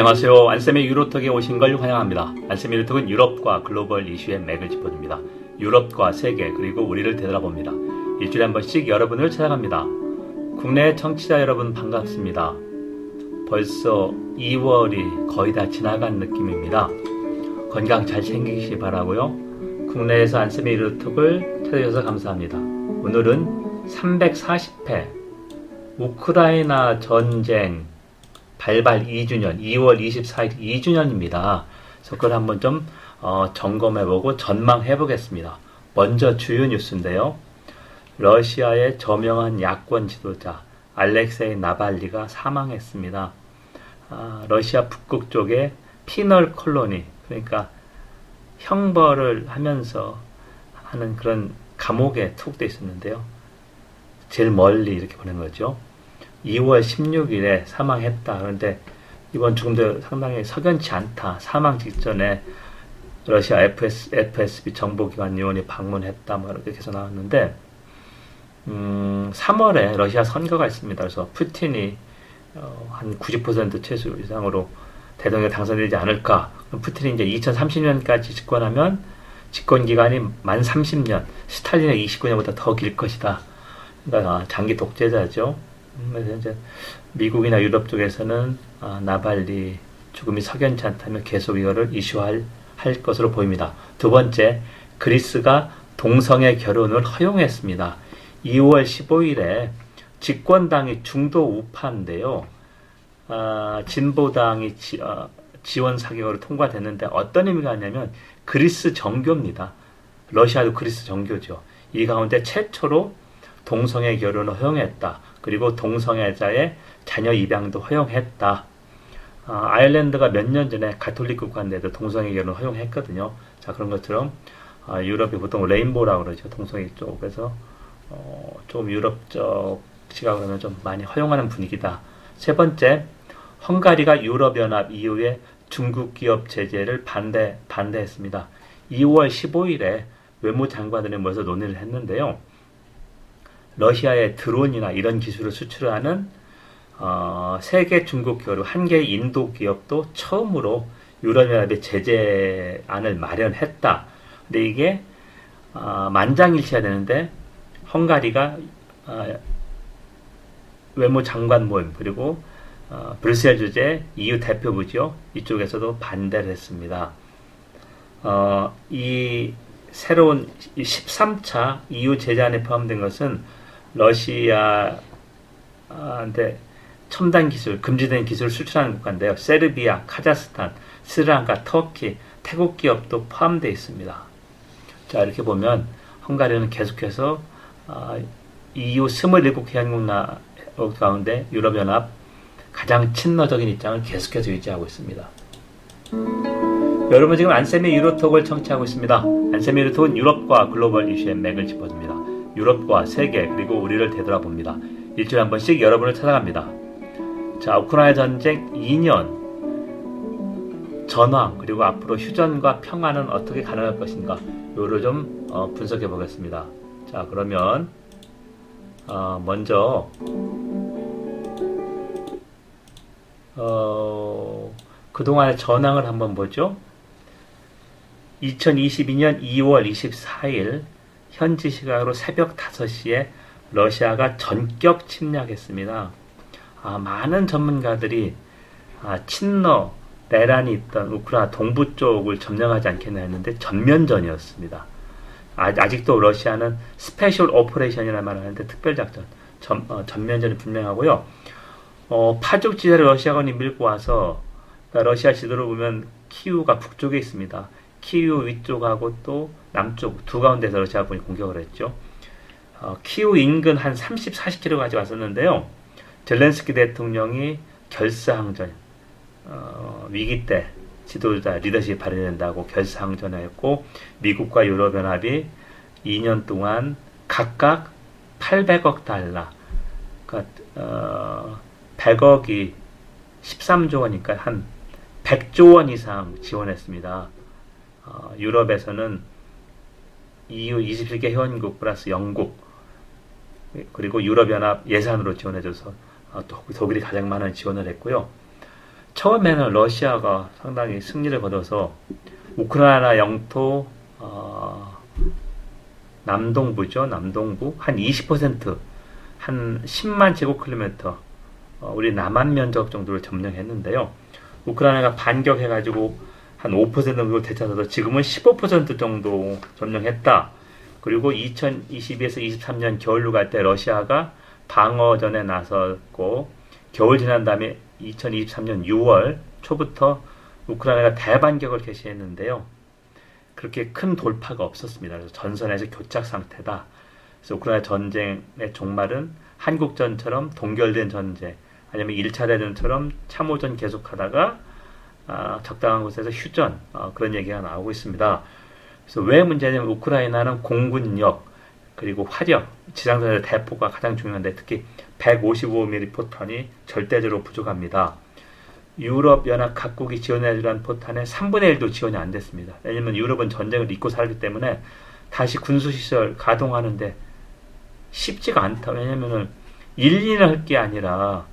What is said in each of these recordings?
안녕하세요. 안쌤의 유로톡에 오신 걸 환영합니다. 안쌤의 유로톡은 유럽과 글로벌 이슈의 맥을 짚어줍니다. 유럽과 세계 그리고 우리를 되돌아봅니다. 일주일에 한 번씩 여러분을 찾아갑니다. 국내 청취자 여러분 반갑습니다. 벌써 2월이 거의 다 지나간 느낌입니다. 건강 잘 챙기시 바라고요. 국내에서 안쌤의 유로톡을 찾아주셔서 감사합니다. 오늘은 340회 우크라이나 전쟁 발발 2주년, 2월 24일 2주년입니다. 그래서 그걸 한번 좀 어, 점검해보고 전망해보겠습니다. 먼저 주요 뉴스인데요. 러시아의 저명한 야권 지도자 알렉세이 나발리가 사망했습니다. 아, 러시아 북극 쪽에 피널 콜로니, 그러니까 형벌을 하면서 하는 그런 감옥에 투옥되어 있었는데요. 제일 멀리 이렇게 보낸 거죠. 2월 16일에 사망했다. 그런데 이번 죽음도 상당히 석연치 않다. 사망 직전에 러시아 FS, FSB 정보기관 요원이 방문했다. 뭐 이렇게 해서 나왔는데, 음, 3월에 러시아 선거가 있습니다. 그래서 푸틴이 어, 한90% 최소 이상으로 대통령 당선되지 않을까. 푸틴이 이제 2030년까지 집권하면 집권 기간이 만 30년, 스탈린의 29년보다 더 길 것이다. 그러니까 장기 독재자죠. 이제 미국이나 유럽 쪽에서는 아, 나발리 죽음이 석연치 않다면 계속 이거를 이슈할 할 것으로 보입니다. 두 번째, 그리스가 동성애 결혼을 허용했습니다. 2월 15일에 집권당이 중도 우파인데요. 아, 진보당이 지, 어, 지원 사격으로 통과됐는데 어떤 의미가 있냐면 그리스 정교입니다. 러시아도 그리스 정교죠. 이 가운데 최초로 동성애 결혼을 허용했다. 그리고 동성애자의 자녀 입양도 허용했다. 아, 아일랜드가 몇 년 전에 가톨릭 국가인데도 동성애 결혼 허용했거든요. 자 그런 것처럼 아, 유럽이 보통 레인보라고 그러죠. 동성애 쪽에서 어, 좀 유럽 쪽 시각으로 하면 좀 많이 허용하는 분위기다. 세 번째, 헝가리가 유럽연합 이후에 중국 기업 제재를 반대 반대했습니다. 2월 15일에 외무장관들이 모여서 논의를 했는데요. 러시아의 드론이나 이런 기술을 수출하는 어, 세계 중국 기업, 한 개의 인도 기업도 처음으로 유럽연합의 제재안을 마련했다. 근데 이게 어, 만장일치해야 되는데 헝가리가 어, 외무 장관 모임 그리고 어, 브뤼셀 주재 EU 대표부죠. 이쪽에서도 반대를 했습니다. 어, 이 새로운 13차 EU 제재안에 포함된 것은 러시아한테 첨단 기술, 금지된 기술을 수출하는 국가인데요. 세르비아, 카자흐스탄, 스리랑카, 터키, 태국 기업도 포함되어 있습니다. 자, 이렇게 보면 헝가리는 계속해서 EU 27개 회원국 가운데 유럽연합 가장 친러적인 입장을 계속해서 유지하고 있습니다. 여러분 지금 안쌤의 유로톡을 청취하고 있습니다. 안쌤의 유로톡은 유럽과 글로벌 이슈의 맥을 짚어줍니다. 유럽과 세계 그리고 우리를 되돌아봅니다. 일주일에 한 번씩 여러분을 찾아갑니다. 자, 우크라이나 전쟁 2년 전황 그리고 앞으로 휴전과 평화는 어떻게 가능할 것인가 요를 좀 어, 분석해 보겠습니다. 자, 그러면 어, 먼저 어, 그동안의 전황을 한번 보죠. 2022년 2월 24일 현지 시각으로 새벽 5시에 러시아가 전격 침략했습니다. 아, 많은 전문가들이 아, 친러 내란이 있던 우크라이나 동부 쪽을 점령하지 않겠나 했는데 전면전이었습니다. 아직도 러시아는 special operation이라는 말을 하는데 특별작전, 전, 어, 전면전이 분명하고요. 어, 파죽지세로 러시아군이 밀고 와서 그러니까 러시아 지도를 보면 키우가 북쪽에 있습니다. 키우 위쪽하고 또 남쪽 두 가운데서 러시아군이 공격을 했죠. 어, 키우 인근 한 30, 40km까지 왔었는데요. 젤렌스키 대통령이 결사항전 어, 위기 때 지도자 리더십 발휘된다고 결사항전했고 미국과 유럽연합이 2년 동안 각각 800억 달러 그러니까 어, 100억이 13조 원이니까 한 100조 원 이상 지원했습니다. 어, 유럽에서는 EU 27개 회원국 플러스 영국 그리고 유럽연합 예산으로 지원해줘서 어, 독일이 가장 많은 지원을 했고요. 처음에는 러시아가 상당히 승리를 거둬서 우크라이나 영토 어, 남동부죠. 남동부 한 20%, 한 10만 제곱킬로미터 어, 우리 남한 면적 정도를 점령했는데요. 우크라이나가 반격해가지고 한 5% 정도 되찾아서 지금은 15% 정도 점령했다. 그리고 2022에서 23년 겨울로 갈 때 러시아가 방어전에 나섰고 겨울 지난 다음에 2023년 6월 초부터 우크라이나가 대반격을 개시했는데요. 그렇게 큰 돌파가 없었습니다. 그래서 전선에서 교착 상태다. 그래서 우크라이나 전쟁의 종말은 한국전처럼 동결된 전쟁, 아니면 1차 대전처럼 참호전 계속하다가 아, 적당한 곳에서 휴전 어, 그런 얘기가 나오고 있습니다. 그래서 왜 문제냐면 우크라이나는 공군력 그리고 화력 지상전의 대포가 가장 중요한데 특히 155mm 포탄이 절대적으로 부족합니다. 유럽 연합 각국이 지원해주란 포탄의 3분의 1도 지원이 안 됐습니다. 왜냐하면 유럽은 전쟁을 잊고 살기 때문에 다시 군수시설 가동하는데 쉽지가 않다. 왜냐하면 1, 2년 할게 아니라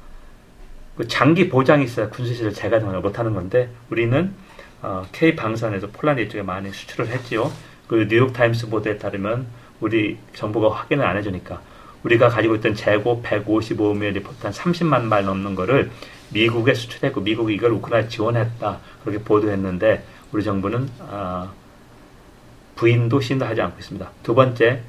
그 장기 보장이 있어야 군수시설 재가동을 못하는 건데 우리는 어, K 방산에서 폴란드 이쪽에 많이 수출을 했지요. 그 뉴욕 타임스 보도에 따르면 우리 정부가 확인을 안 해주니까 우리가 가지고 있던 재고 155mm 포탄 30만 발 넘는 거를 미국에 수출했고 미국이 이걸 우크라이나 지원했다 그렇게 보도했는데 우리 정부는 어, 부인도 신도하지 않고 있습니다. 두 번째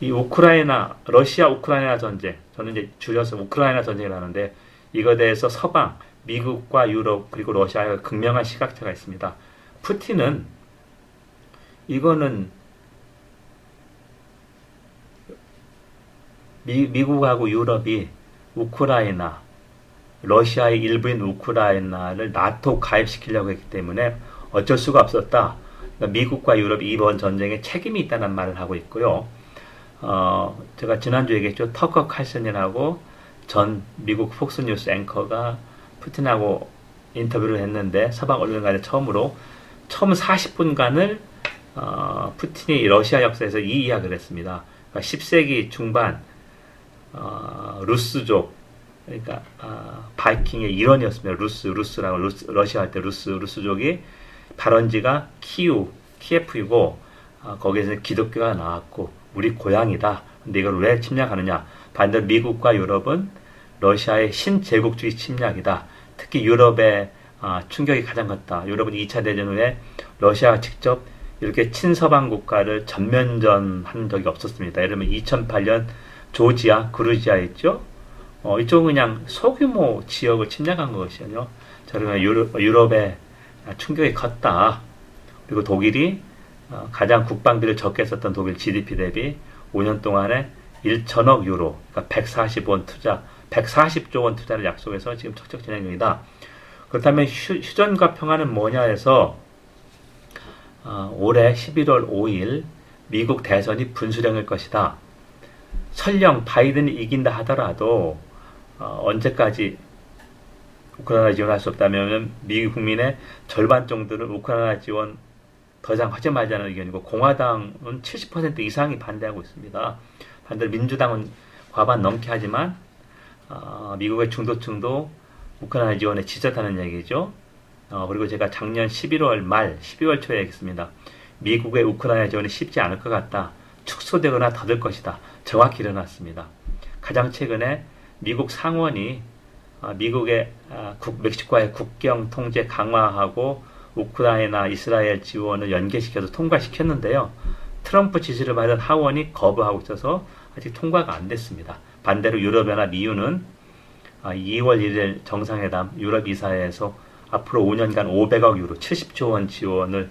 이 우크라이나 러시아 우크라이나 전쟁 저는 이제 줄여서 우크라이나 전쟁을 하는데 이거에 대해서 서방 미국과 유럽 그리고 러시아의 극명한 시각차가 있습니다. 푸틴은 이거는 미, 미국하고 유럽이 우크라이나 러시아의 일부인 우크라이나를 나토 가입시키려고 했기 때문에 어쩔 수가 없었다. 그러니까 미국과 유럽이 이번 전쟁에 책임이 있다는 말을 하고 있고요. 어, 제가 지난주에 얘기했죠. 터커 칼슨이라고 전 미국 폭스뉴스 앵커가 푸틴하고 인터뷰를 했는데 서방 언론과는 처음으로 처음 40분간을 어, 푸틴이 러시아 역사에서 이 이야기를 했습니다. 그러니까 10세기 중반 어, 루스족 그러니까 어, 바이킹의 일원이었습니다. 루스 루스라고 루스, 러시아 할 때 루스 루스족이 발원지가 키우 키예프이고 어, 거기에서 기독교가 나왔고 우리 고향이다. 근데 이걸 왜 침략하느냐? 반대로 미국과 유럽은 러시아의 신제국주의 침략이다. 특히 유럽의 아, 충격이 가장 컸다. 유럽은 2차 대전 후에 러시아가 직접 이렇게 친서방 국가를 전면전한 적이 없었습니다. 예를 들면 2008년 조지아, 그루지아 있죠? 어, 이쪽은 그냥 소규모 지역을 침략한. 자, 그러면 유럽, 유럽의 충격이 컸다. 그리고 독일이 어, 가장 국방비를 적게 썼던 독일 GDP 대비 5년 동안에 1천억 유로, 그러니까 140원 투자, 140조 원 투자를 약속해서 지금 척척 진행 중이다. 그렇다면 휴, 전과 평화는 뭐냐 해서 어, 올해 11월 5일 미국 대선이 분수령일 것이다. 설령 바이든이 이긴다 하더라도 어, 언제까지 우크라이나 지원할 수 없다면 미국 국민의 절반 정도는 우크라이나 지원 더 이상 하지 말자는 의견이고 공화당은 70% 이상이 반대하고 있습니다. 반대로 민주당은 과반 넘게 하지만 어, 미국의 중도층도 우크라이나 지원에 지적하는 얘기죠. 어, 그리고 제가 작년 11월 말, 12월 초에 얘기했습니다. 미국의 우크라이나 지원이 쉽지 않을 것 같다. 축소되거나 더딜 것이다. 정확히 일어났습니다. 가장 최근에 미국 상원이 어, 미국의 아, 멕시코와의 국경 통제 강화하고 우크라이나, 이스라엘 지원을 연계시켜서 통과시켰는데요. 트럼프 지시를 받은 하원이 거부하고 있어서 아직 통과가 안 됐습니다. 반대로 유럽연합 EU는 2월 아, 1일 정상회담 유럽 이사회에서 앞으로 5년간 500억 유로 70조 원 지원을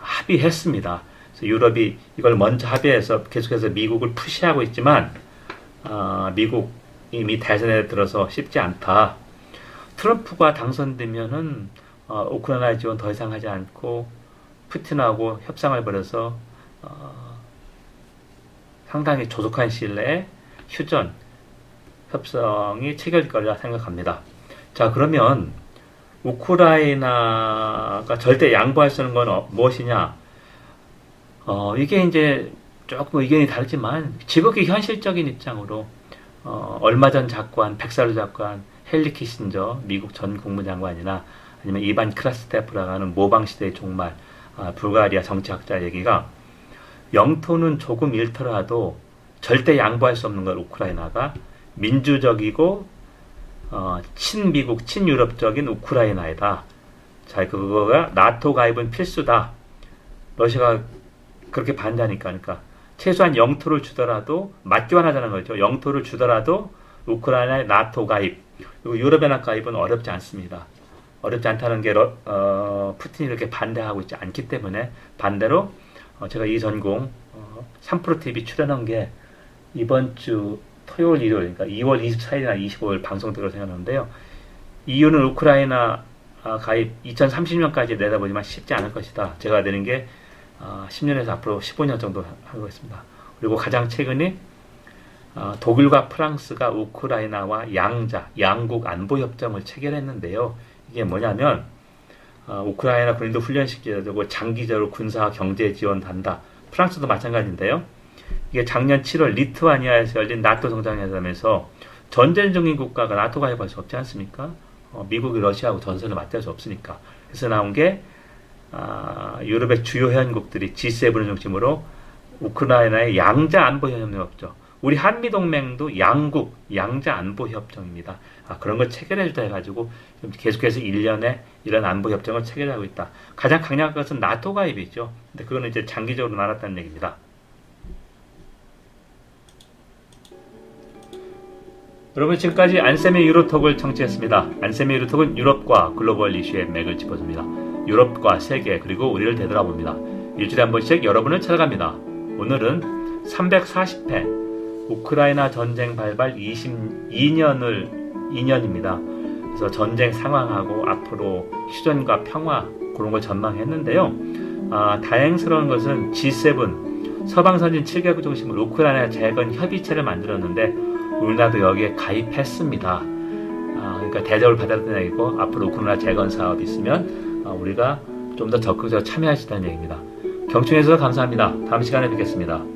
합의했습니다. 유럽이 이걸 먼저 합의해서 계속해서 미국을 푸시하고 있지만 어, 미국 이미 대선에 들어서 쉽지 않다. 트럼프가 당선되면은 어, 우크라이나 지원 더 이상 하지 않고 푸틴하고 협상을 벌여서 어, 상당히 조속한 시일 내에 휴전 협상이 체결될 거라 생각합니다. 자 그러면 우크라이나가 절대 양보할 수 있는 건 어, 무엇이냐? 어, 이게 이제 조금 의견이 다르지만 지극히 현실적인 입장으로 어, 얼마 전 작관, 백사루 작관 헨리 키신저 미국 전 국무장관이나 아니면 이반 크라스테프라고 하는 모방시대의 종말 아, 불가리아 정치학자 얘기가 영토는 조금 잃더라도 절대 양보할 수 없는 걸 우크라이나가 민주적이고 어, 친미국 친유럽적인 우크라이나이다. 자 그거가 나토 가입은 필수다. 러시아가 그렇게 반대하니까 그러니까 최소한 영토를 주더라도 맞교환하자는 거죠. 영토를 주더라도 우크라이나의 나토 가입 그리고 유럽연합 가입은 어렵지 않습니다. 어렵지 않다는 게 어, 푸틴이 이렇게 반대하고 있지 않기 때문에 반대로 어, 제가 이 전공 어, 3프로 TV 출연한 게 이번 주 토요일 일요일 그러니까 2월 24일이나 25일 방송되고 생각하는데요. 이유는 우크라이나 아, 가입 2030년까지 내다보지만 쉽지 않을 것이다. 제가 되는 게 10년에서 아, 앞으로 15년 정도 하고 있습니다. 그리고 가장 최근에 아, 독일과 프랑스가 우크라이나와 양자, 양국 안보 협정을 체결했는데요. 이게 뭐냐면 우크라이나 군인도 훈련시켜야 되고 장기적으로 군사 경제 지원한다. 프랑스도 마찬가지인데요. 이게 작년 7월 리투아니아에서 열린 나토 정상회담에서 전쟁 중인 국가가 나토 가입할 수 없지 않습니까? 어, 미국이 러시아하고 전선을 맞대할 수 없으니까. 그래서 나온 게 아, 유럽의 주요 회원국들이 G7을 중심으로 우크라이나의 양자 안보 협력죠. 우리 한미 동맹도 양국 양자 안보 협정입니다. 아, 그런 걸 체결해 주다 해가지고 계속해서 1년에 이런 안보 협정을 체결하고 있다. 가장 강력한 것은 나토 가입이죠. 근데 그거는 이제 장기적으로 나눴다는 얘기입니다. 여러분 지금까지 안쌤의 유로톡을 청취했습니다. 안쌤의 유로톡은 유럽과 글로벌 이슈의 맥을 짚어줍니다. 유럽과 세계 그리고 우리를 되돌아봅니다. 일주일에 한 번씩 여러분을 찾아갑니다. 오늘은 340회 우크라이나 전쟁 발발 22년을 2년입니다. 그래서 전쟁 상황하고 앞으로 휴전과 평화 그런 걸 전망했는데요. 아, 다행스러운 것은 G7 서방 선진 7개국 중심으로 우크라이나 재건 협의체를 만들었는데 우리나라도 여기에 가입했습니다. 아, 그러니까 대접을 받았다는 얘기고 앞으로 우크라이나 재건 사업이 있으면 아, 우리가 좀 더 적극적으로 있다는 얘기입니다. 경청해 주셔서 감사합니다. 다음 시간에 뵙겠습니다.